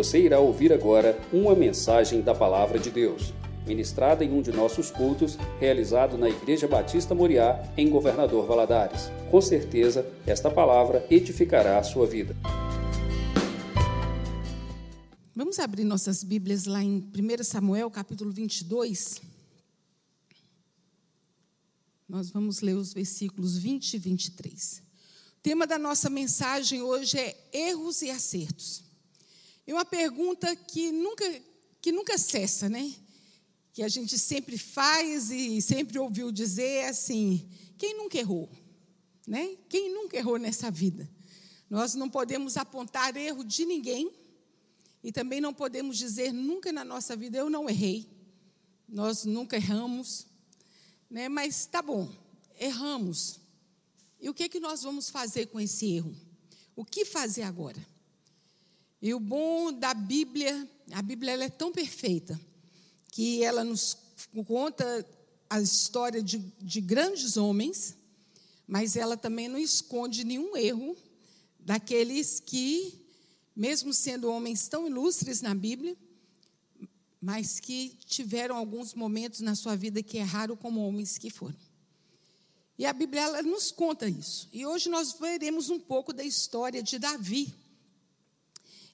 Você irá ouvir agora uma mensagem da Palavra de Deus, ministrada em um de nossos cultos, realizado na Igreja Batista Moriá, em Governador Valadares. Com certeza, esta palavra edificará a sua vida. Vamos abrir nossas Bíblias lá em 1 Samuel, capítulo 22. Nós vamos ler os versículos 20 e 23. O tema da nossa mensagem hoje é erros e acertos. E uma pergunta que nunca, que nunca cessa, né? Que a gente sempre faz e sempre ouviu dizer é assim: quem nunca errou? Né? Quem nunca errou nessa vida? Nós não podemos apontar erro de ninguém e também não podemos dizer nunca na nossa vida eu não errei. Nós nunca erramos, né? Mas tá bom, erramos. E o que, que nós vamos fazer com esse erro? O que fazer agora? E o bom da Bíblia, a Bíblia ela é tão perfeita que ela nos conta a história de, de grandes homens, mas ela também não esconde nenhum erro daqueles que, mesmo sendo homens tão ilustres na Bíblia, mas que tiveram alguns momentos na sua vida que erraram como homens que foram. E a Bíblia ela nos conta isso. E hoje nós veremos um pouco da história de Davi.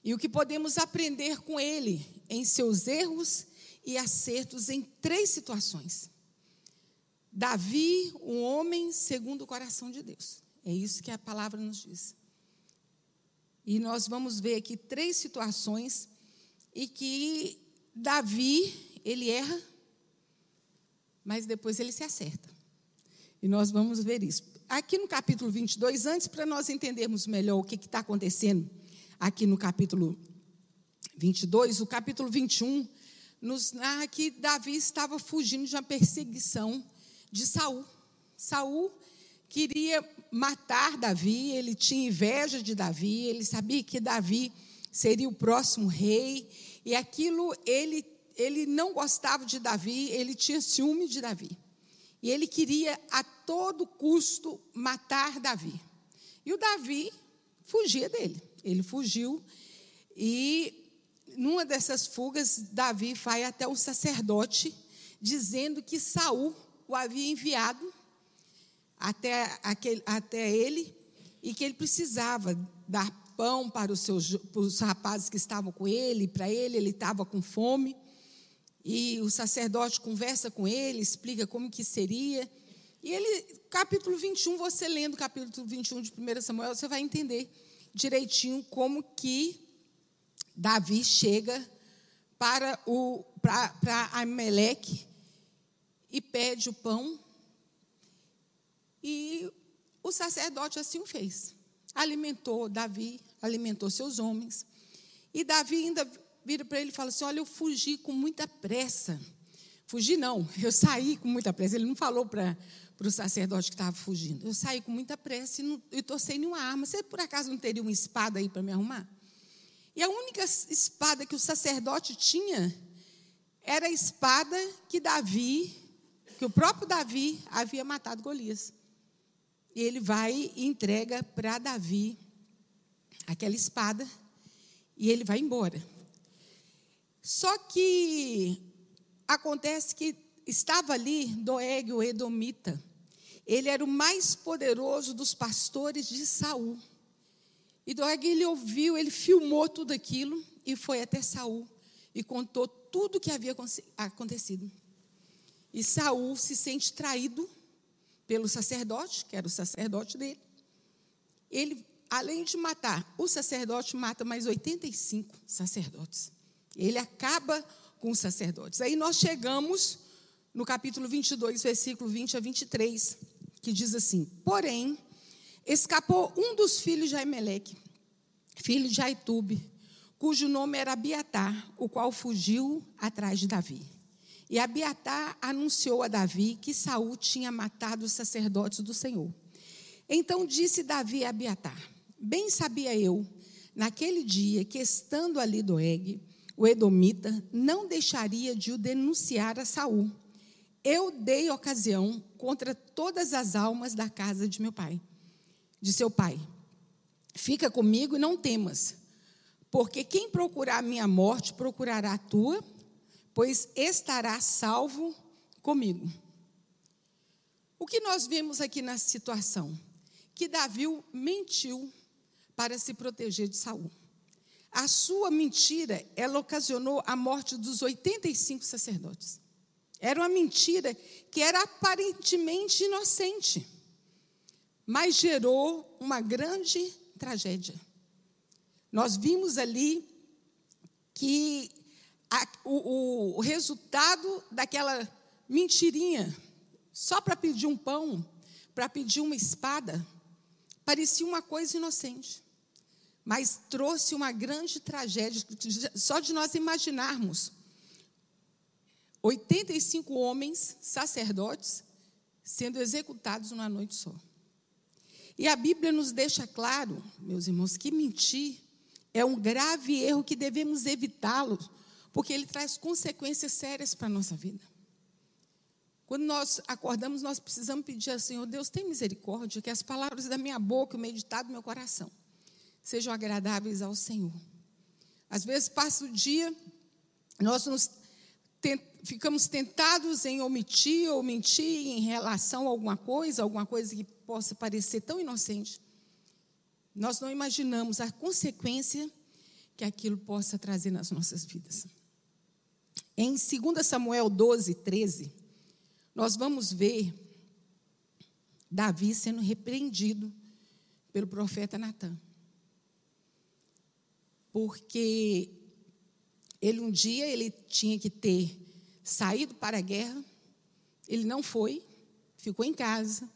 E o que podemos aprender com ele em seus erros e acertos em três situações. Davi, um homem segundo o coração de Deus. É isso que a palavra nos diz. E nós vamos ver aqui três situações e que Davi, ele erra, mas depois ele se acerta. E nós vamos ver isso. Aqui no capítulo 22, antes, para nós entendermos melhor o que está acontecendo aqui no capítulo 22, o capítulo 21 nos narra que Davi estava fugindo de uma perseguição de Saul. Saul queria matar Davi, ele tinha inveja de Davi, ele sabia que Davi seria o próximo rei, e aquilo ele, ele não gostava de Davi, ele tinha ciúme de Davi. E ele queria a todo custo matar Davi. E o Davi fugia dele. Ele fugiu e numa dessas fugas Davi vai até um sacerdote dizendo que Saul o havia enviado até, aquele, até ele e que ele precisava dar pão para os, seus, para os rapazes que estavam com ele, para ele, ele estava com fome. E o sacerdote conversa com ele, explica como que seria. E ele, capítulo 21, você lendo o capítulo 21 de 1 Samuel, você vai entender direitinho como que Davi chega para o para, para Ameleque e pede o pão. E o sacerdote assim o fez. Alimentou Davi, alimentou seus homens. E Davi ainda vira para ele e fala assim: Olha, eu fugi com muita pressa. Fugi não, eu saí com muita pressa. Ele não falou para o sacerdote que estava fugindo. Eu saí com muita pressa e estou sem nenhuma arma. Você por acaso não teria uma espada aí para me arrumar? E a única espada que o sacerdote tinha era a espada que Davi, que o próprio Davi havia matado Golias. E ele vai e entrega para Davi aquela espada e ele vai embora. Só que acontece que estava ali Doeg, o Edomita. Ele era o mais poderoso dos pastores de Saul. E Doeg, ele ouviu, ele filmou tudo aquilo e foi até Saul e contou tudo o que havia acontecido. E Saul se sente traído pelo sacerdote, que era o sacerdote dele. Ele, além de matar o sacerdote, mata mais 85 sacerdotes. Ele acaba com os sacerdotes. Aí nós chegamos no capítulo 22, versículo 20 a 23, que diz assim: Porém, escapou um dos filhos de Aimeleque, filho de Aitube, cujo nome era Abiatar, o qual fugiu atrás de Davi. E Abiatar anunciou a Davi que Saul tinha matado os sacerdotes do Senhor. Então disse Davi a Abiatar: Bem sabia eu, naquele dia, que estando ali Doeg, o Edomita, não deixaria de o denunciar a Saul. Eu dei ocasião contra todas as almas da casa de meu pai, de seu pai. Fica comigo e não temas, Porque quem procurar minha morte procurará a tua, pois estará salvo comigo. O que nós vemos aqui na situação? Que Davi mentiu para se proteger de Saul. A sua mentira, ela ocasionou a morte dos 85 sacerdotes. Era uma mentira que era aparentemente inocente, mas gerou uma grande tragédia. Nós vimos ali que a, o, o resultado daquela mentirinha, só para pedir um pão, para pedir uma espada, parecia uma coisa inocente mas trouxe uma grande tragédia, só de nós imaginarmos 85 homens, sacerdotes, sendo executados numa noite só. E a Bíblia nos deixa claro, meus irmãos, que mentir é um grave erro que devemos evitá-lo, porque ele traz consequências sérias para a nossa vida. Quando nós acordamos, nós precisamos pedir ao Senhor, Deus, tem misericórdia, que as palavras da minha boca, o meditado do meu coração, sejam agradáveis ao Senhor. Às vezes passa o dia, nós nos tent, ficamos tentados em omitir ou mentir em relação a alguma coisa, alguma coisa que possa parecer tão inocente. Nós não imaginamos a consequência que aquilo possa trazer nas nossas vidas. Em 2 Samuel 12, 13, nós vamos ver Davi sendo repreendido pelo profeta Natan porque ele um dia ele tinha que ter saído para a guerra, ele não foi, ficou em casa,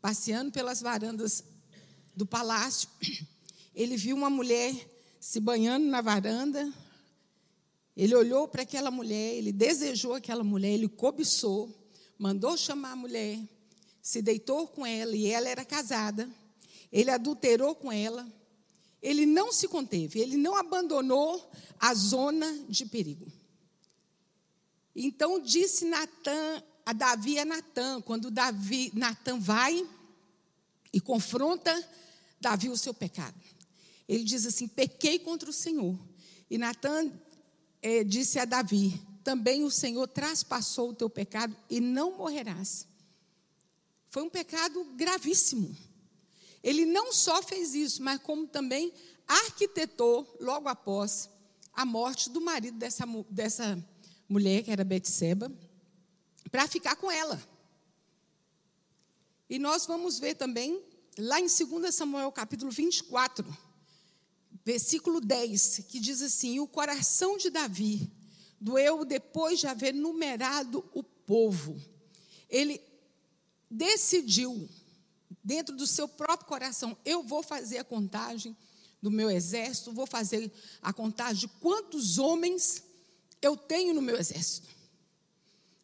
passeando pelas varandas do palácio. Ele viu uma mulher se banhando na varanda. Ele olhou para aquela mulher, ele desejou aquela mulher, ele cobiçou, mandou chamar a mulher, se deitou com ela e ela era casada. Ele adulterou com ela ele não se conteve, ele não abandonou a zona de perigo. Então disse Natan a Davi a Natan, quando Davi, Natan vai e confronta Davi o seu pecado. Ele diz assim: pequei contra o Senhor. E Natan é, disse a Davi: também o Senhor traspassou o teu pecado e não morrerás. Foi um pecado gravíssimo. Ele não só fez isso, mas como também arquitetou, logo após a morte do marido dessa, dessa mulher, que era Betseba, para ficar com ela. E nós vamos ver também, lá em 2 Samuel capítulo 24, versículo 10, que diz assim: O coração de Davi doeu depois de haver numerado o povo. Ele decidiu dentro do seu próprio coração: eu vou fazer a contagem do meu exército, vou fazer a contagem de quantos homens eu tenho no meu exército.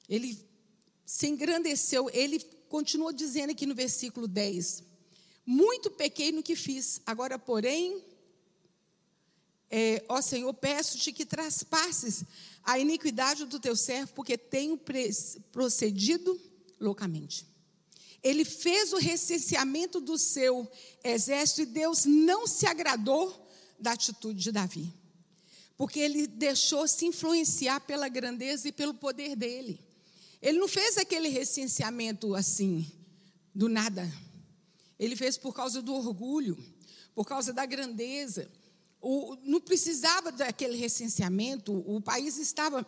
Ele se engrandeceu, ele continuou dizendo aqui no versículo 10: Muito pequei no que fiz, agora, porém, é, ó Senhor, peço-te que traspasses a iniquidade do teu servo, porque tenho procedido loucamente. Ele fez o recenseamento do seu exército e Deus não se agradou da atitude de Davi. Porque ele deixou se influenciar pela grandeza e pelo poder dele. Ele não fez aquele recenseamento assim, do nada. Ele fez por causa do orgulho, por causa da grandeza. O, não precisava daquele recenseamento, o país estava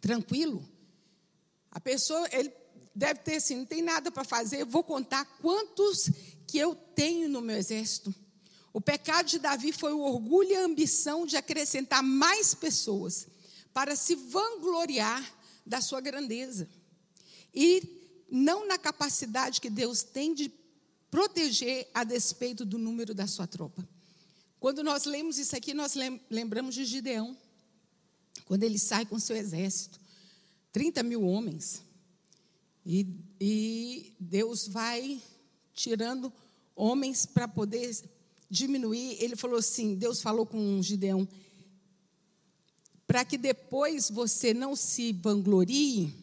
tranquilo. A pessoa, ele deve ter assim, não tem nada para fazer, vou contar quantos que eu tenho no meu exército. O pecado de Davi foi o orgulho e a ambição de acrescentar mais pessoas para se vangloriar da sua grandeza. E não na capacidade que Deus tem de proteger a despeito do número da sua tropa. Quando nós lemos isso aqui, nós lembramos de Gideão, quando ele sai com seu exército, 30 mil homens. E, e Deus vai tirando homens para poder diminuir. Ele falou assim: Deus falou com Gideão, para que depois você não se vanglorie,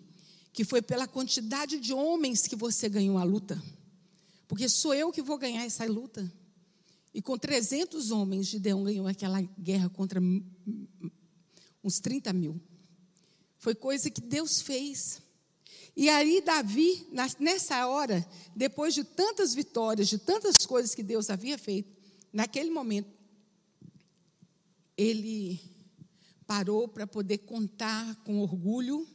que foi pela quantidade de homens que você ganhou a luta. Porque sou eu que vou ganhar essa luta. E com 300 homens, Gideão ganhou aquela guerra contra uns 30 mil. Foi coisa que Deus fez. E aí, Davi, nessa hora, depois de tantas vitórias, de tantas coisas que Deus havia feito, naquele momento, ele parou para poder contar com orgulho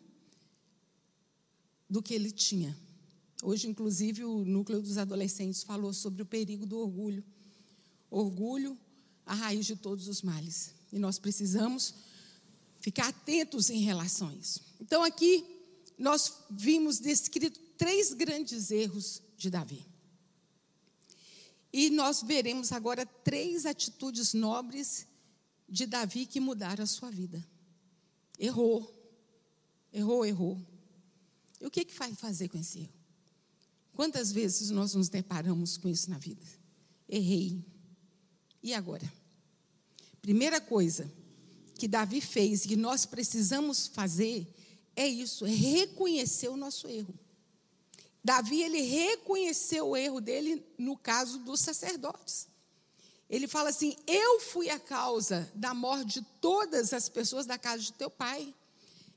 do que ele tinha. Hoje, inclusive, o núcleo dos adolescentes falou sobre o perigo do orgulho. Orgulho, a raiz de todos os males. E nós precisamos ficar atentos em relação a isso. Então, aqui, nós vimos descrito três grandes erros de Davi. E nós veremos agora três atitudes nobres de Davi que mudaram a sua vida. Errou, errou, errou. E o que, que vai fazer com esse erro? Quantas vezes nós nos deparamos com isso na vida? Errei. E agora? Primeira coisa que Davi fez e que nós precisamos fazer é isso, é reconhecer o nosso erro. Davi, ele reconheceu o erro dele no caso dos sacerdotes. Ele fala assim: Eu fui a causa da morte de todas as pessoas da casa de teu pai.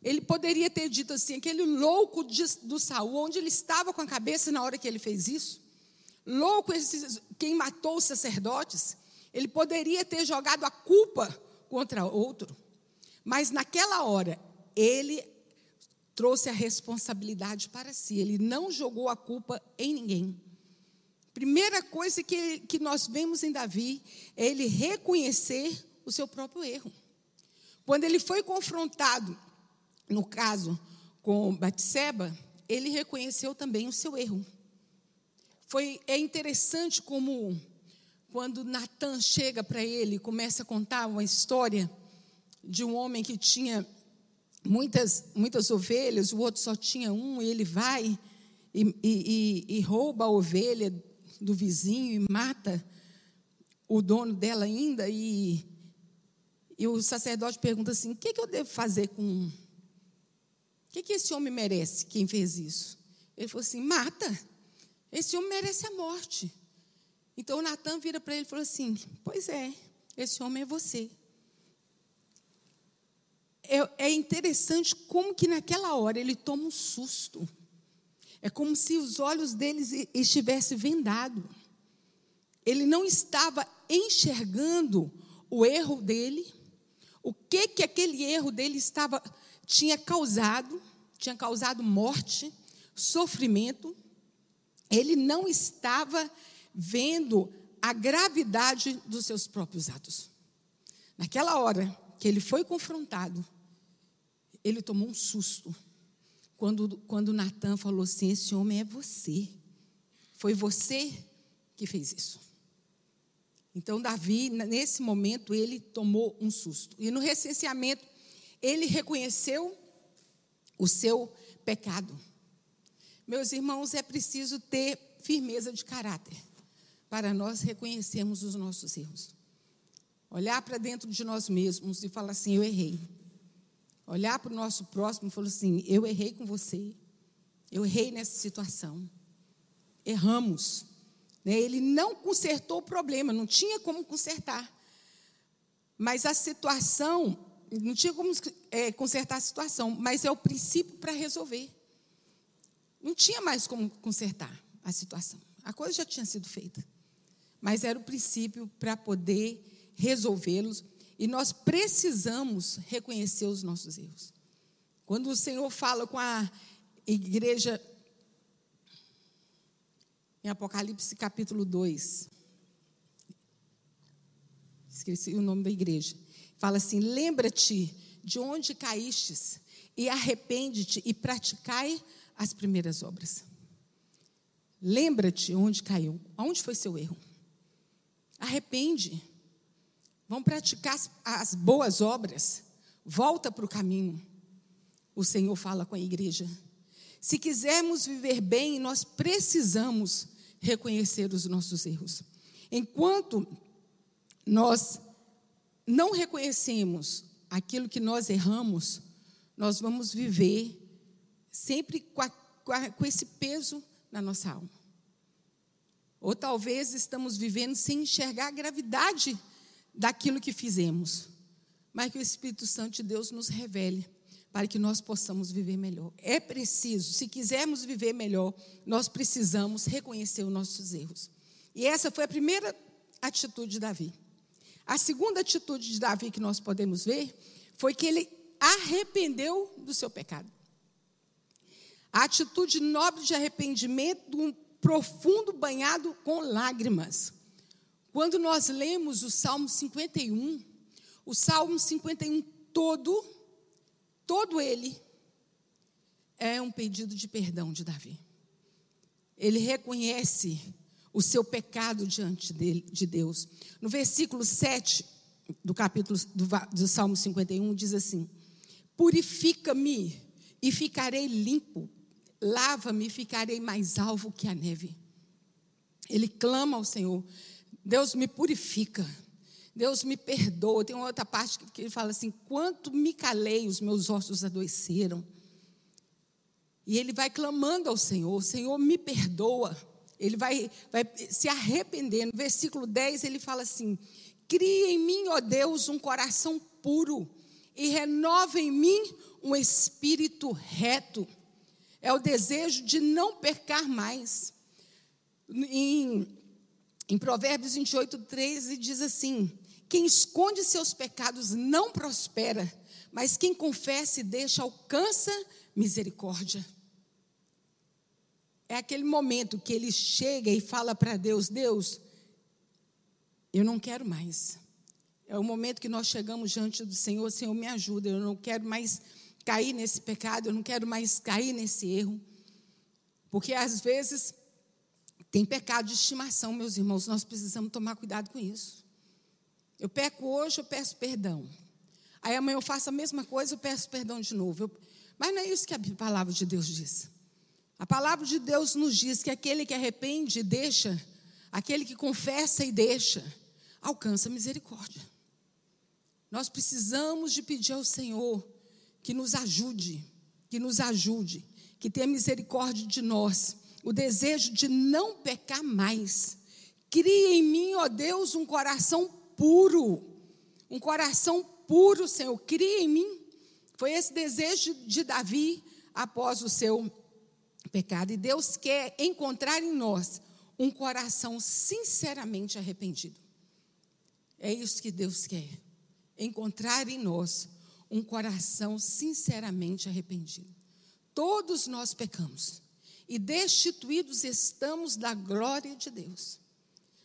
Ele poderia ter dito assim, aquele louco de, do Saul, onde ele estava com a cabeça na hora que ele fez isso. Louco esse, quem matou os sacerdotes. Ele poderia ter jogado a culpa contra outro. Mas naquela hora, ele trouxe a responsabilidade para si. Ele não jogou a culpa em ninguém. Primeira coisa que, que nós vemos em Davi é ele reconhecer o seu próprio erro. Quando ele foi confrontado no caso com Batseba, ele reconheceu também o seu erro. Foi é interessante como quando Natan chega para ele começa a contar uma história de um homem que tinha muitas muitas ovelhas, o outro só tinha um, e ele vai e, e, e rouba a ovelha do vizinho e mata o dono dela ainda e, e o sacerdote pergunta assim: o que, que eu devo fazer com o que, que esse homem merece, quem fez isso? Ele falou assim: mata. Esse homem merece a morte. Então Natan vira para ele e falou assim: Pois é, esse homem é você. É, é interessante como que naquela hora ele toma um susto. É como se os olhos deles estivessem vendados. Ele não estava enxergando o erro dele, o que que aquele erro dele estava tinha causado, tinha causado morte, sofrimento. Ele não estava vendo a gravidade dos seus próprios atos. Naquela hora que ele foi confrontado, ele tomou um susto. Quando, quando Natan falou assim: Esse homem é você. Foi você que fez isso. Então, Davi, nesse momento, ele tomou um susto. E no recenseamento, ele reconheceu o seu pecado. Meus irmãos, é preciso ter firmeza de caráter para nós reconhecermos os nossos erros. Olhar para dentro de nós mesmos e falar assim: eu errei. Olhar para o nosso próximo e falar assim: eu errei com você. Eu errei nessa situação. Erramos. Né? Ele não consertou o problema, não tinha como consertar. Mas a situação não tinha como é, consertar a situação, mas é o princípio para resolver. Não tinha mais como consertar a situação. A coisa já tinha sido feita. Mas era o princípio para poder resolvê-los. E nós precisamos reconhecer os nossos erros. Quando o Senhor fala com a igreja, em Apocalipse capítulo 2, esqueci o nome da igreja. Fala assim: lembra-te de onde caístes e arrepende-te e praticai as primeiras obras. Lembra-te onde caiu, aonde foi seu erro. Arrepende. Vão praticar as, as boas obras. Volta para o caminho. O Senhor fala com a igreja. Se quisermos viver bem, nós precisamos reconhecer os nossos erros. Enquanto nós não reconhecemos aquilo que nós erramos, nós vamos viver sempre com, a, com esse peso na nossa alma. Ou talvez estamos vivendo sem enxergar a gravidade daquilo que fizemos. Mas que o Espírito Santo de Deus nos revele para que nós possamos viver melhor. É preciso, se quisermos viver melhor, nós precisamos reconhecer os nossos erros. E essa foi a primeira atitude de Davi. A segunda atitude de Davi que nós podemos ver foi que ele arrependeu do seu pecado. A atitude nobre de arrependimento, um profundo banhado com lágrimas. Quando nós lemos o Salmo 51, o Salmo 51 todo, todo ele é um pedido de perdão de Davi. Ele reconhece o seu pecado diante de Deus. No versículo 7 do capítulo do, do Salmo 51 diz assim: Purifica-me e ficarei limpo, lava-me e ficarei mais alvo que a neve. Ele clama ao Senhor: Deus me purifica. Deus me perdoa. Tem outra parte que ele fala assim: quanto me calei, os meus ossos adoeceram. E ele vai clamando ao Senhor: Senhor, me perdoa. Ele vai, vai se arrependendo. No versículo 10 ele fala assim: Cria em mim, ó Deus, um coração puro e renova em mim um espírito reto. É o desejo de não pecar mais. Em, em Provérbios 28, 13 diz assim: Quem esconde seus pecados não prospera, mas quem confessa e deixa alcança misericórdia. É aquele momento que ele chega e fala para Deus: Deus, eu não quero mais. É o momento que nós chegamos diante do Senhor: Senhor, me ajuda. Eu não quero mais cair nesse pecado, eu não quero mais cair nesse erro. Porque às vezes tem pecado de estimação, meus irmãos, nós precisamos tomar cuidado com isso. Eu peco hoje, eu peço perdão. Aí amanhã eu faço a mesma coisa, eu peço perdão de novo. Eu... Mas não é isso que a palavra de Deus diz. A palavra de Deus nos diz que aquele que arrepende e deixa, aquele que confessa e deixa, alcança misericórdia. Nós precisamos de pedir ao Senhor que nos ajude, que nos ajude, que tenha misericórdia de nós, o desejo de não pecar mais. Cria em mim, ó Deus, um coração puro, um coração puro, Senhor, cria em mim. Foi esse desejo de Davi após o seu pecado. E Deus quer encontrar em nós um coração sinceramente arrependido. É isso que Deus quer. Encontrar em nós um coração sinceramente arrependido. Todos nós pecamos e destituídos estamos da glória de Deus.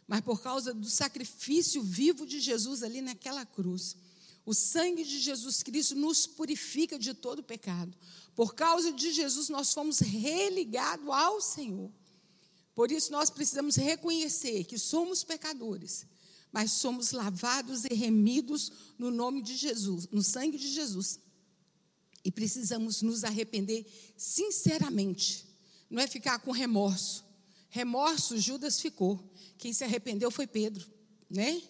Mas por causa do sacrifício vivo de Jesus ali naquela cruz, o sangue de Jesus Cristo nos purifica de todo pecado. Por causa de Jesus, nós fomos religados ao Senhor. Por isso, nós precisamos reconhecer que somos pecadores, mas somos lavados e remidos no nome de Jesus, no sangue de Jesus. E precisamos nos arrepender sinceramente, não é ficar com remorso. Remorso, Judas ficou. Quem se arrependeu foi Pedro, né?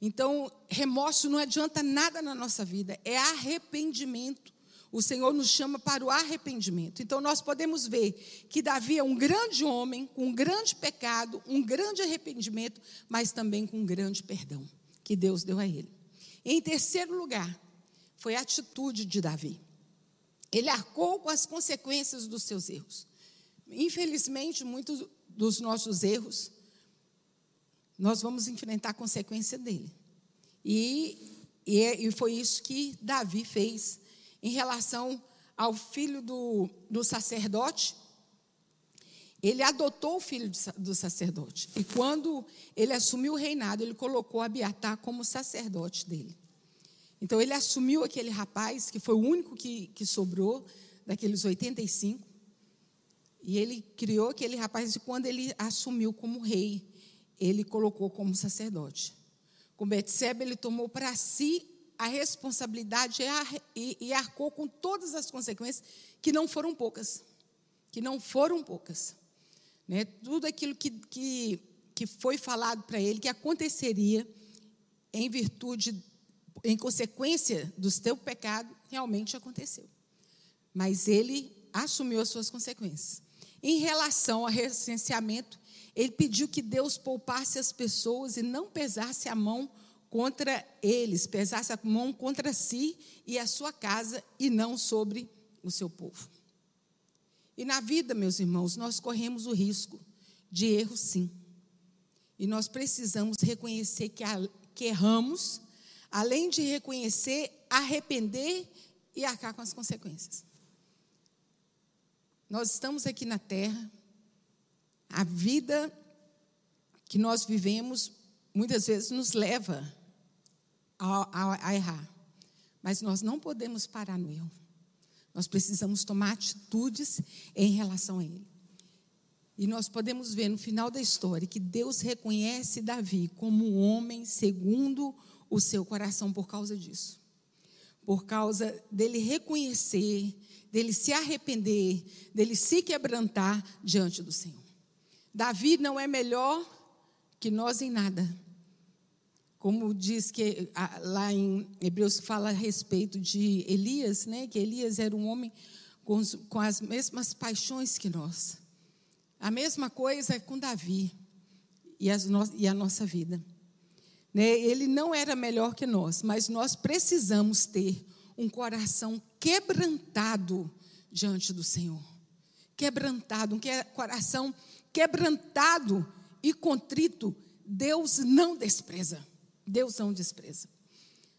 Então, remorso não adianta nada na nossa vida, é arrependimento. O Senhor nos chama para o arrependimento. Então, nós podemos ver que Davi é um grande homem, com um grande pecado, um grande arrependimento, mas também com um grande perdão que Deus deu a ele. Em terceiro lugar, foi a atitude de Davi. Ele arcou com as consequências dos seus erros. Infelizmente, muitos dos nossos erros, nós vamos enfrentar a consequência dele. E, e, é, e foi isso que Davi fez em relação ao filho do, do sacerdote, ele adotou o filho do sacerdote. E quando ele assumiu o reinado, ele colocou Abiatar como sacerdote dele. Então ele assumiu aquele rapaz, que foi o único que, que sobrou, daqueles 85. E ele criou aquele rapaz, e quando ele assumiu como rei, ele colocou como sacerdote. Com Betseba, ele tomou para si a responsabilidade e arcou com todas as consequências, que não foram poucas. Que não foram poucas. Né? Tudo aquilo que, que, que foi falado para ele, que aconteceria em virtude, em consequência do teu pecado, realmente aconteceu. Mas ele assumiu as suas consequências. Em relação ao recenseamento, ele pediu que Deus poupasse as pessoas e não pesasse a mão contra eles, pesasse a mão contra si e a sua casa e não sobre o seu povo. E na vida, meus irmãos, nós corremos o risco de erro, sim. E nós precisamos reconhecer que, que erramos, além de reconhecer, arrepender e arcar com as consequências. Nós estamos aqui na terra, a vida que nós vivemos muitas vezes nos leva a, a, a errar, mas nós não podemos parar no erro. Nós precisamos tomar atitudes em relação a ele. E nós podemos ver no final da história que Deus reconhece Davi como um homem segundo o seu coração por causa disso. Por causa dele reconhecer, dele se arrepender, dele se quebrantar diante do Senhor. Davi não é melhor que nós em nada. Como diz que lá em Hebreus fala a respeito de Elias, né? Que Elias era um homem com, com as mesmas paixões que nós. A mesma coisa com Davi e, no, e a nossa vida. Né? Ele não era melhor que nós, mas nós precisamos ter um coração quebrantado diante do Senhor. Quebrantado, um coração quebrantado e contrito, Deus não despreza. Deus não despreza.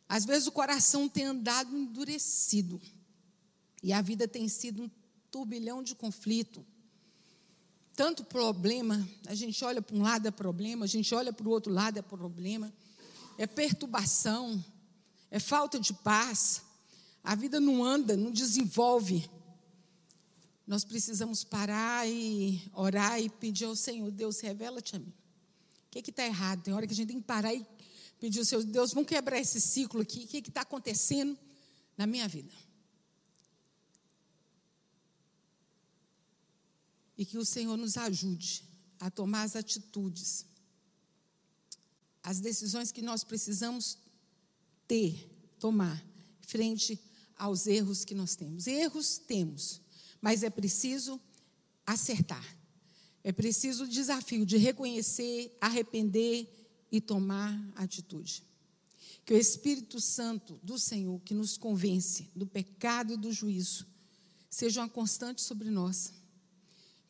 Às vezes o coração tem andado endurecido e a vida tem sido um turbilhão de conflito tanto problema, a gente olha para um lado é problema, a gente olha para o outro lado é problema, é perturbação, é falta de paz, a vida não anda, não desenvolve. Nós precisamos parar e orar e pedir ao Senhor, Deus, revela-te a mim. O que está errado? Tem hora que a gente tem que parar e pedir ao Senhor, Deus, vamos quebrar esse ciclo aqui. O que está acontecendo na minha vida? E que o Senhor nos ajude a tomar as atitudes, as decisões que nós precisamos ter, tomar, frente aos erros que nós temos. Erros temos, mas é preciso acertar. É preciso o desafio de reconhecer, arrepender e tomar atitude. Que o Espírito Santo do Senhor, que nos convence do pecado e do juízo, seja uma constante sobre nós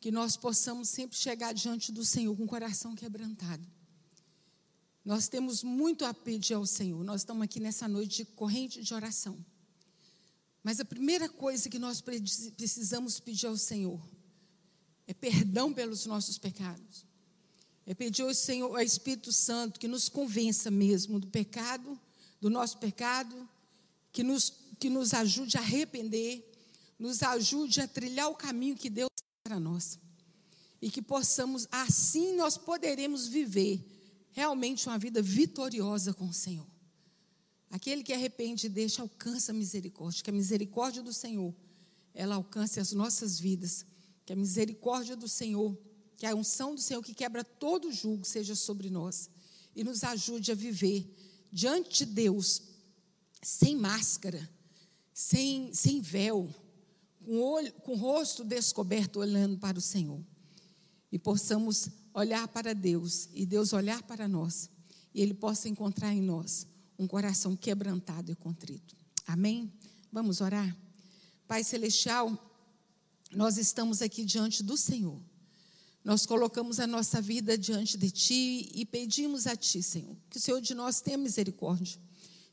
que nós possamos sempre chegar diante do Senhor com o coração quebrantado. Nós temos muito a pedir ao Senhor. Nós estamos aqui nessa noite de corrente de oração. Mas a primeira coisa que nós precisamos pedir ao Senhor é perdão pelos nossos pecados. É pedir ao Senhor, ao Espírito Santo, que nos convença mesmo do pecado, do nosso pecado, que nos, que nos ajude a arrepender, nos ajude a trilhar o caminho que Deus para nós. E que possamos, assim nós poderemos viver realmente uma vida vitoriosa com o Senhor. Aquele que arrepende e deixa, alcança a misericórdia. Que a misericórdia do Senhor, ela alcance as nossas vidas. Que a misericórdia do Senhor, que a unção do Senhor que quebra todo o jugo seja sobre nós. E nos ajude a viver diante de Deus, sem máscara, sem, sem véu, com, olho, com o rosto descoberto, olhando para o Senhor. E possamos olhar para Deus e Deus olhar para nós. E Ele possa encontrar em nós um coração quebrantado e contrito. Amém? Vamos orar? Pai Celestial, nós estamos aqui diante do Senhor. Nós colocamos a nossa vida diante de Ti e pedimos a Ti, Senhor, que o Senhor de nós tenha misericórdia.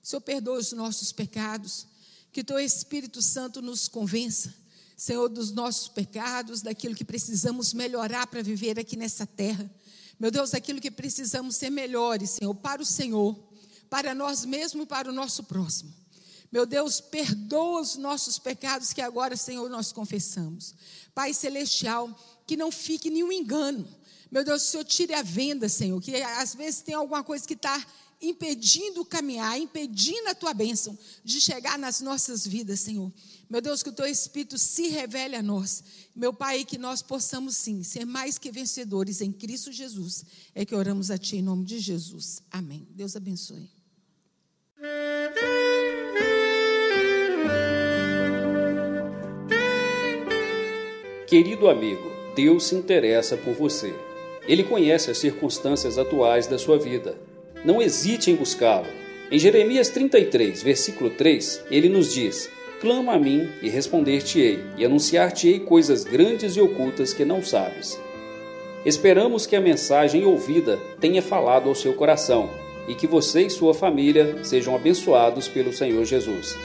O Senhor perdoe os nossos pecados que o teu Espírito Santo nos convença, Senhor, dos nossos pecados, daquilo que precisamos melhorar para viver aqui nessa terra. Meu Deus, daquilo que precisamos ser melhores, Senhor, para o Senhor, para nós mesmos e para o nosso próximo. Meu Deus, perdoa os nossos pecados que agora, Senhor, nós confessamos. Pai Celestial, que não fique nenhum engano. Meu Deus, o Senhor tire a venda, Senhor, que às vezes tem alguma coisa que está impedindo caminhar, impedindo a tua bênção de chegar nas nossas vidas, Senhor. Meu Deus, que o teu Espírito se revele a nós. Meu Pai, que nós possamos sim ser mais que vencedores em Cristo Jesus. É que oramos a Ti em nome de Jesus. Amém. Deus abençoe. Querido amigo, Deus se interessa por você. Ele conhece as circunstâncias atuais da sua vida. Não hesite em buscá-lo. Em Jeremias 33, versículo 3, ele nos diz: Clama a mim e responder-te-ei, e anunciar-te-ei coisas grandes e ocultas que não sabes. Esperamos que a mensagem ouvida tenha falado ao seu coração e que você e sua família sejam abençoados pelo Senhor Jesus.